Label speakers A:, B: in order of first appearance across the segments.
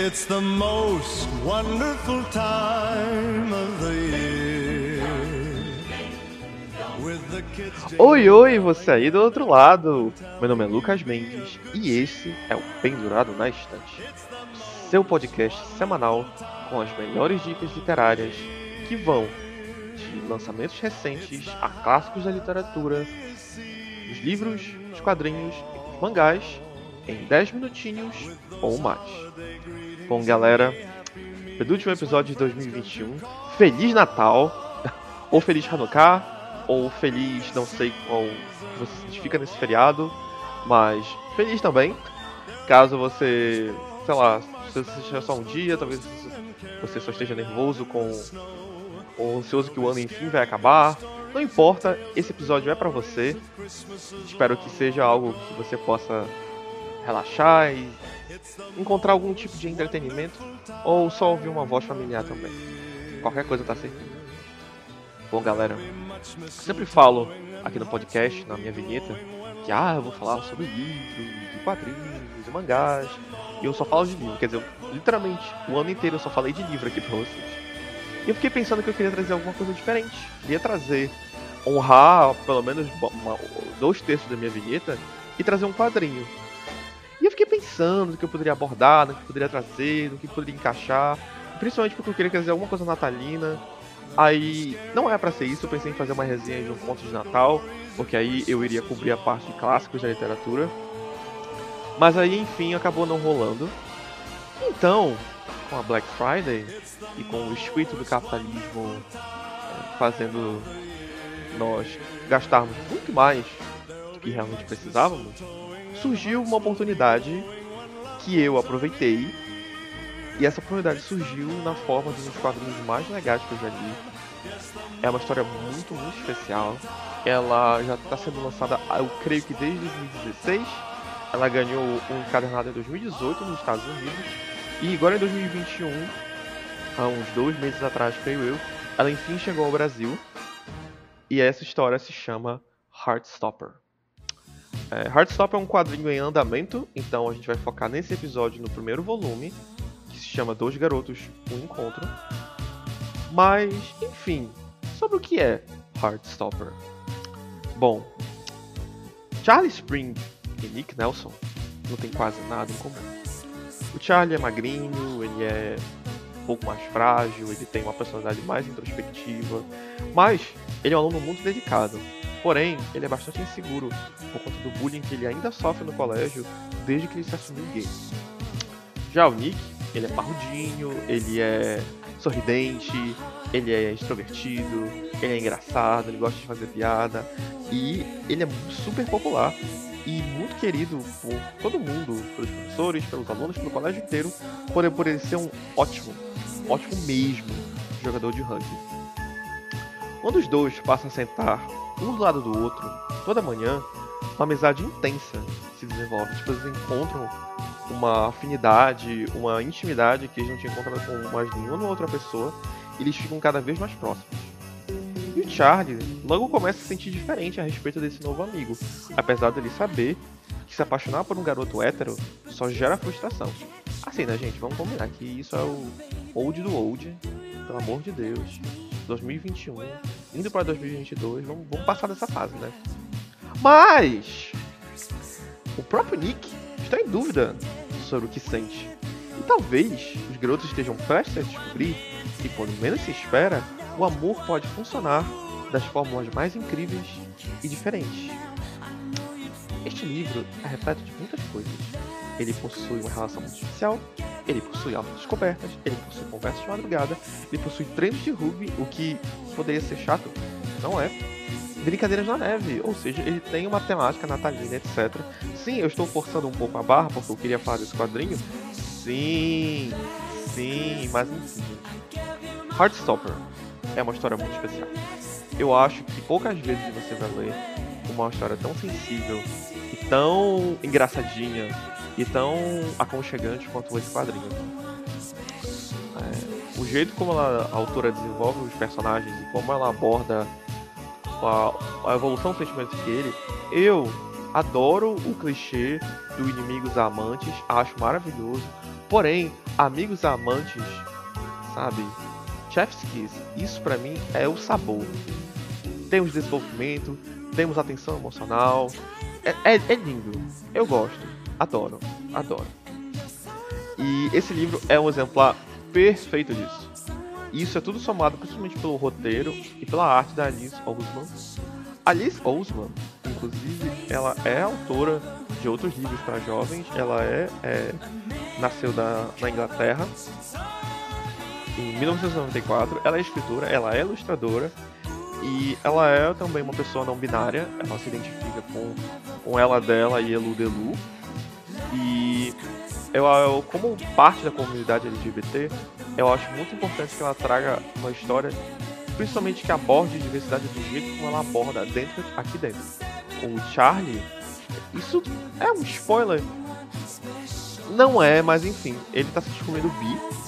A: It's the most wonderful time of the year.
B: Oi, oi, você aí do outro lado. Meu nome é Lucas Mendes e esse é o Pendurado na Estante. Seu podcast semanal com as melhores dicas literárias que vão de lançamentos recentes a clássicos da literatura, os livros, os quadrinhos e os mangás em 10 minutinhos ou mais. Bom, galera, penúltimo episódio de 2021. Feliz Natal! Ou Feliz Hanukkah, ou Feliz, não sei qual você se identifica nesse feriado, mas feliz também. Caso você, sei lá, se você seja só um dia, talvez você só esteja nervoso com ou ansioso que o ano enfim vai acabar. Não importa, esse episódio é pra você. Espero que seja algo que você possa relaxar e encontrar algum tipo de entretenimento ou só ouvir uma voz familiar também. Qualquer coisa tá servindo. Bom, galera, sempre falo aqui no podcast, na minha vinheta, que ah, eu vou falar sobre livros, de quadrinhos, de mangás, e eu só falo de livro, quer dizer, literalmente, o ano inteiro eu só falei de livro aqui pra vocês. E eu fiquei pensando que eu queria trazer alguma coisa diferente. Queria trazer, honrar pelo menos uma, dois terços da minha vinheta e trazer um quadrinho. Eu pensando no que eu poderia abordar, no que eu poderia trazer, no que poderia encaixar. Principalmente porque eu queria trazer alguma coisa natalina. Aí, não é para ser isso, eu pensei em fazer uma resenha de um conto de Natal, porque aí eu iria cobrir a parte de clássicos da literatura. Mas aí, enfim, acabou não rolando. Então, com a Black Friday e com o espírito do capitalismo é, fazendo nós gastarmos muito mais do que realmente precisávamos, surgiu uma oportunidade que eu aproveitei. E essa oportunidade surgiu na forma de um dos quadrinhos mais legais que eu já li. É uma história muito, muito especial. Ela já está sendo lançada, eu creio que desde 2016. Ela ganhou um encadernado em 2018 nos Estados Unidos. E agora em 2021, há uns dois meses atrás, creio eu, ela enfim chegou ao Brasil. E essa história se chama Heartstopper. É, Heartstopper é um quadrinho em andamento, então a gente vai focar nesse episódio no primeiro volume, que se chama Dois Garotos, um Encontro. Mas, enfim, sobre o que é Heartstopper? Bom, Charlie Spring e Nick Nelson não tem quase nada em comum. O Charlie é magrinho, ele é um pouco mais frágil, ele tem uma personalidade mais introspectiva, mas ele é um aluno muito dedicado. Porém, ele é bastante inseguro por conta do bullying que ele ainda sofre no colégio desde que ele se assumiu gay. Já o Nick, ele é parrudinho, ele é sorridente, ele é extrovertido, ele é engraçado, ele gosta de fazer piada e ele é super popular e muito querido por todo mundo, pelos professores, pelos alunos, pelo colégio inteiro, por, por ele ser um ótimo, ótimo mesmo jogador de rugby. Quando os dois passam a sentar um do lado do outro toda manhã, uma amizade intensa se desenvolve. Tipo, eles encontram uma afinidade, uma intimidade que eles não tinham encontrado com mais nenhuma outra pessoa, e eles ficam cada vez mais próximos. E o Charlie logo começa a se sentir diferente a respeito desse novo amigo, apesar dele saber que se apaixonar por um garoto hétero só gera frustração. Assim, né, gente? Vamos combinar que isso é o old do old, pelo amor de Deus. 2021, indo para 2022, vamos, vamos passar dessa fase, né? Mas o próprio Nick está em dúvida sobre o que sente. E talvez os garotos estejam prestes a descobrir que quando menos se espera, o amor pode funcionar das formas mais incríveis e diferentes. Este livro é repleto de muitas coisas. Ele possui uma relação muito especial, ele possui autodescobertas, ele possui conversas de madrugada, ele possui treinos de rugby, o que poderia ser chato, não é. Brincadeiras na neve, ou seja, ele tem uma temática natalina, etc. Sim, eu estou forçando um pouco a barra porque eu queria falar desse quadrinho. Sim, sim, mas enfim. Heartstopper é uma história muito especial. Eu acho que poucas vezes você vai ler uma história tão sensível e tão engraçadinha e tão aconchegante quanto esse quadrinho. É, o jeito como ela, a autora desenvolve os personagens e como ela aborda a, a evolução dos sentimentos dele, eu adoro o clichê do inimigos amantes, acho maravilhoso. Porém, amigos amantes, sabe? Chef's Kiss, isso pra mim é o sabor. Temos desenvolvimento, temos atenção emocional. É, é, é lindo. Eu gosto. Adoro. Adoro. E esse livro é um exemplar perfeito disso. Isso é tudo somado principalmente pelo roteiro e pela arte da Alice Ousman. Alice Ousman, inclusive, ela é autora de outros livros para jovens. Ela é, é nasceu da, na Inglaterra em 1994. Ela é escritora, ela é ilustradora e ela é também uma pessoa não binária. Ela se identifica com, com ela dela e Elu Delu. E eu, eu, como parte da comunidade LGBT, eu acho muito importante que ela traga uma história, principalmente que aborde diversidade do jeito como ela aborda dentro, aqui dentro. O Charlie, isso é um spoiler. Não é, mas enfim, ele tá se descobrindo bi.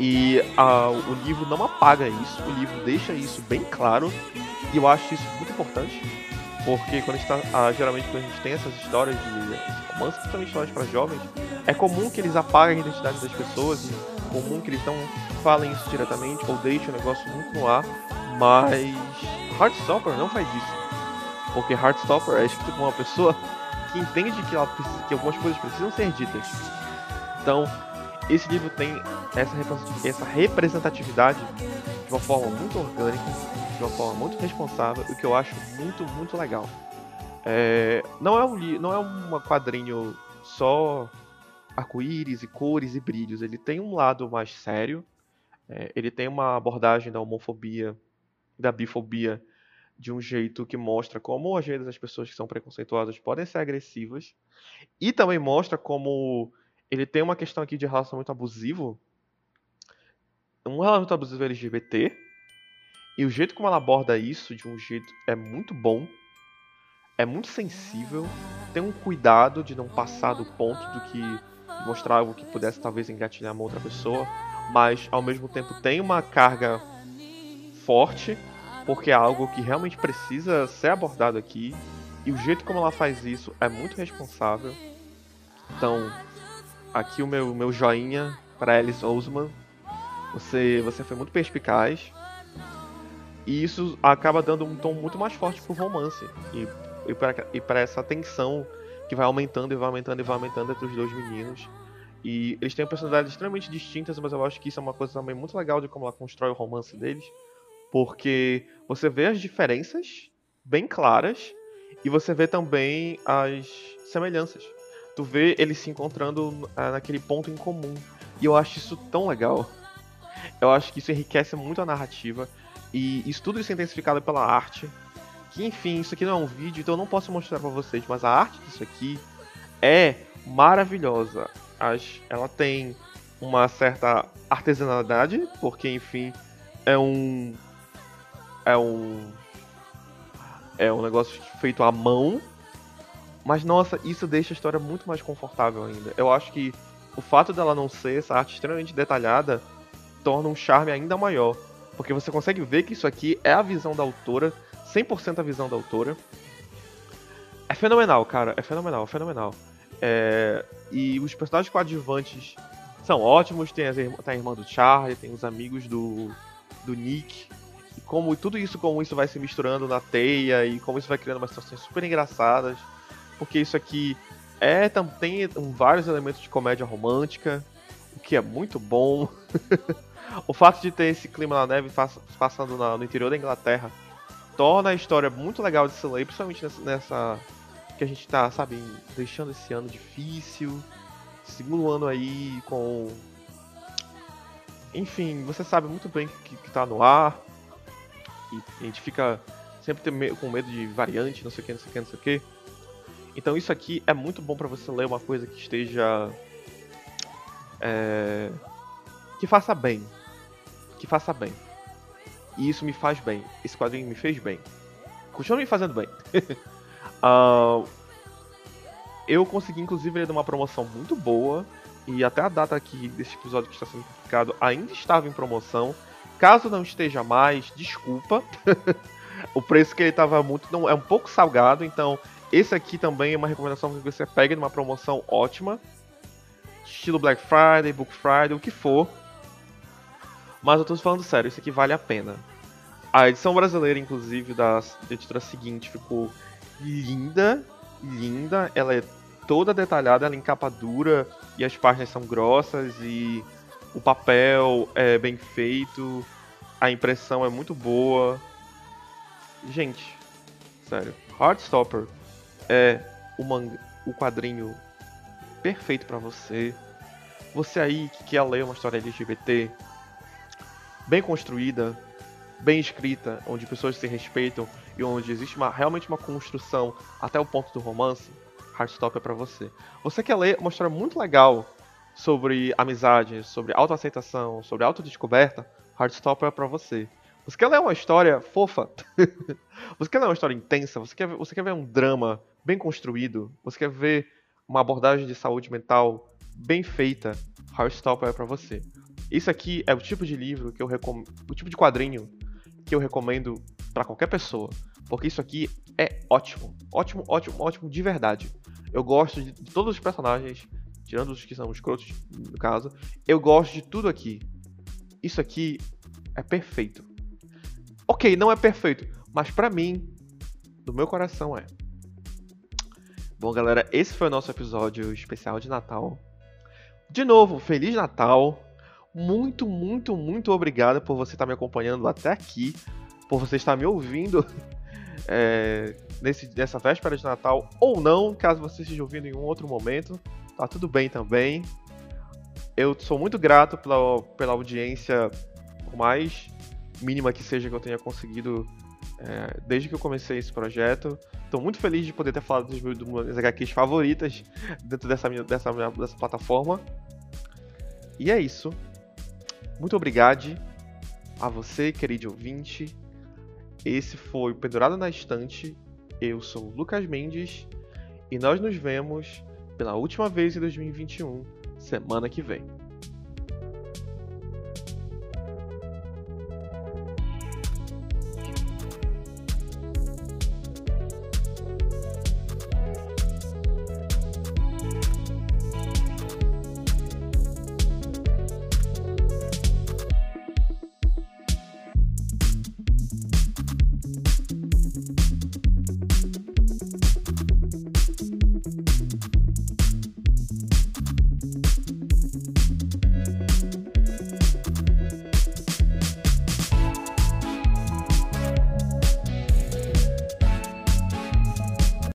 B: E uh, o livro não apaga isso, o livro deixa isso bem claro. E eu acho isso muito importante. Porque quando a gente tá, uh, geralmente quando a gente tem essas histórias de romance, principalmente histórias para jovens, é comum que eles apaguem a identidade das pessoas, é comum que eles não falem isso diretamente ou deixem o negócio muito no ar, mas Heartstopper não faz isso. Porque Heartstopper é escrito por uma pessoa que entende que, ela, que algumas coisas precisam ser ditas. Então, esse livro tem essa representatividade de uma forma muito orgânica, de uma forma muito responsável, o que eu acho muito, muito legal. É, não é um não é um quadrinho só arco-íris e cores e brilhos. Ele tem um lado mais sério. É, ele tem uma abordagem da homofobia, da bifobia, de um jeito que mostra como às vezes as pessoas que são preconceituosas podem ser agressivas. E também mostra como ele tem uma questão aqui de relacionamento abusivo. Um relacionamento abusivo LGBT. E o jeito como ela aborda isso de um jeito é muito bom é muito sensível, tem um cuidado de não passar do ponto do que mostrar algo que pudesse talvez engatilhar uma outra pessoa, mas ao mesmo tempo tem uma carga forte, porque é algo que realmente precisa ser abordado aqui, e o jeito como ela faz isso é muito responsável. Então, aqui o meu, meu joinha para Alice Ousman. Você, você foi muito perspicaz. E isso acaba dando um tom muito mais forte pro romance. E e para essa tensão que vai aumentando e vai aumentando e vai aumentando entre os dois meninos. E eles têm personalidades extremamente distintas, mas eu acho que isso é uma coisa também muito legal de como ela constrói o romance deles. Porque você vê as diferenças bem claras e você vê também as semelhanças. Tu vê eles se encontrando ah, naquele ponto em comum. E eu acho isso tão legal. Eu acho que isso enriquece muito a narrativa. E isso tudo isso é intensificado pela arte. Que enfim, isso aqui não é um vídeo, então eu não posso mostrar para vocês, mas a arte disso aqui é maravilhosa. Ela tem uma certa artesanalidade, porque enfim, é um é um é um negócio feito à mão. Mas nossa, isso deixa a história muito mais confortável ainda. Eu acho que o fato dela não ser essa arte extremamente detalhada torna um charme ainda maior, porque você consegue ver que isso aqui é a visão da autora 100% a visão da autora. É fenomenal, cara. É fenomenal, é fenomenal. É... E os personagens coadjuvantes são ótimos. Tem, tem a irmã do Charlie, tem os amigos do, do Nick. E como tudo isso, como isso vai se misturando na teia e como isso vai criando umas situações super engraçadas. Porque isso aqui é tem vários elementos de comédia romântica, o que é muito bom. o fato de ter esse clima na neve passando no interior da Inglaterra torna a história muito legal de se ler, principalmente nessa, nessa, que a gente tá, sabe, deixando esse ano difícil, segundo ano aí com enfim, você sabe muito bem que, que tá no ar. E a gente fica sempre com medo de variante, não sei o que, não sei o que, não sei o que. Então isso aqui é muito bom para você ler uma coisa que esteja. É, que faça bem. Que faça bem. E isso me faz bem. Esse quadrinho me fez bem. Continua me fazendo bem. uh, eu consegui, inclusive, ler uma promoção muito boa. E até a data aqui desse episódio que está sendo publicado ainda estava em promoção. Caso não esteja mais, desculpa. o preço que ele estava muito não é um pouco salgado, então esse aqui também é uma recomendação que você pegue numa promoção ótima. estilo Black Friday, Book Friday, o que for. Mas eu tô falando sério, isso aqui vale a pena. A edição brasileira, inclusive, da editora seguinte ficou linda, linda. Ela é toda detalhada, ela é em capa dura e as páginas são grossas e o papel é bem feito, a impressão é muito boa. Gente, sério, Heartstopper é o, manga, o quadrinho perfeito para você. Você aí que quer ler uma história LGBT bem construída, bem escrita, onde pessoas se respeitam e onde existe uma, realmente uma construção até o ponto do romance, Heartstopper é para você. Você quer ler uma história muito legal sobre amizade, sobre autoaceitação, sobre autodescoberta, Heartstopper é para você. Você quer ler uma história fofa? você quer ler uma história intensa? Você quer, você quer ver um drama bem construído? Você quer ver uma abordagem de saúde mental bem feita? Heartstopper é para você. Isso aqui é o tipo de livro que eu recomendo, o tipo de quadrinho que eu recomendo para qualquer pessoa, porque isso aqui é ótimo, ótimo, ótimo, ótimo de verdade. Eu gosto de, de todos os personagens, tirando os que são os escrotos no caso, eu gosto de tudo aqui. Isso aqui é perfeito. Ok, não é perfeito, mas para mim, do meu coração é. Bom, galera, esse foi o nosso episódio especial de Natal. De novo, Feliz Natal! Muito, muito, muito obrigado por você estar me acompanhando até aqui, por você estar me ouvindo é, nesse, nessa véspera de Natal ou não, caso você esteja ouvindo em um outro momento, tá tudo bem também. Eu sou muito grato pela, pela audiência, por mais mínima que seja que eu tenha conseguido é, desde que eu comecei esse projeto. Estou muito feliz de poder ter falado das minhas HQs favoritas dentro dessa, dessa, dessa plataforma. E é isso. Muito obrigado a você, querido ouvinte. Esse foi o Pendurado na Estante. Eu sou o Lucas Mendes e nós nos vemos pela última vez em 2021, semana que vem.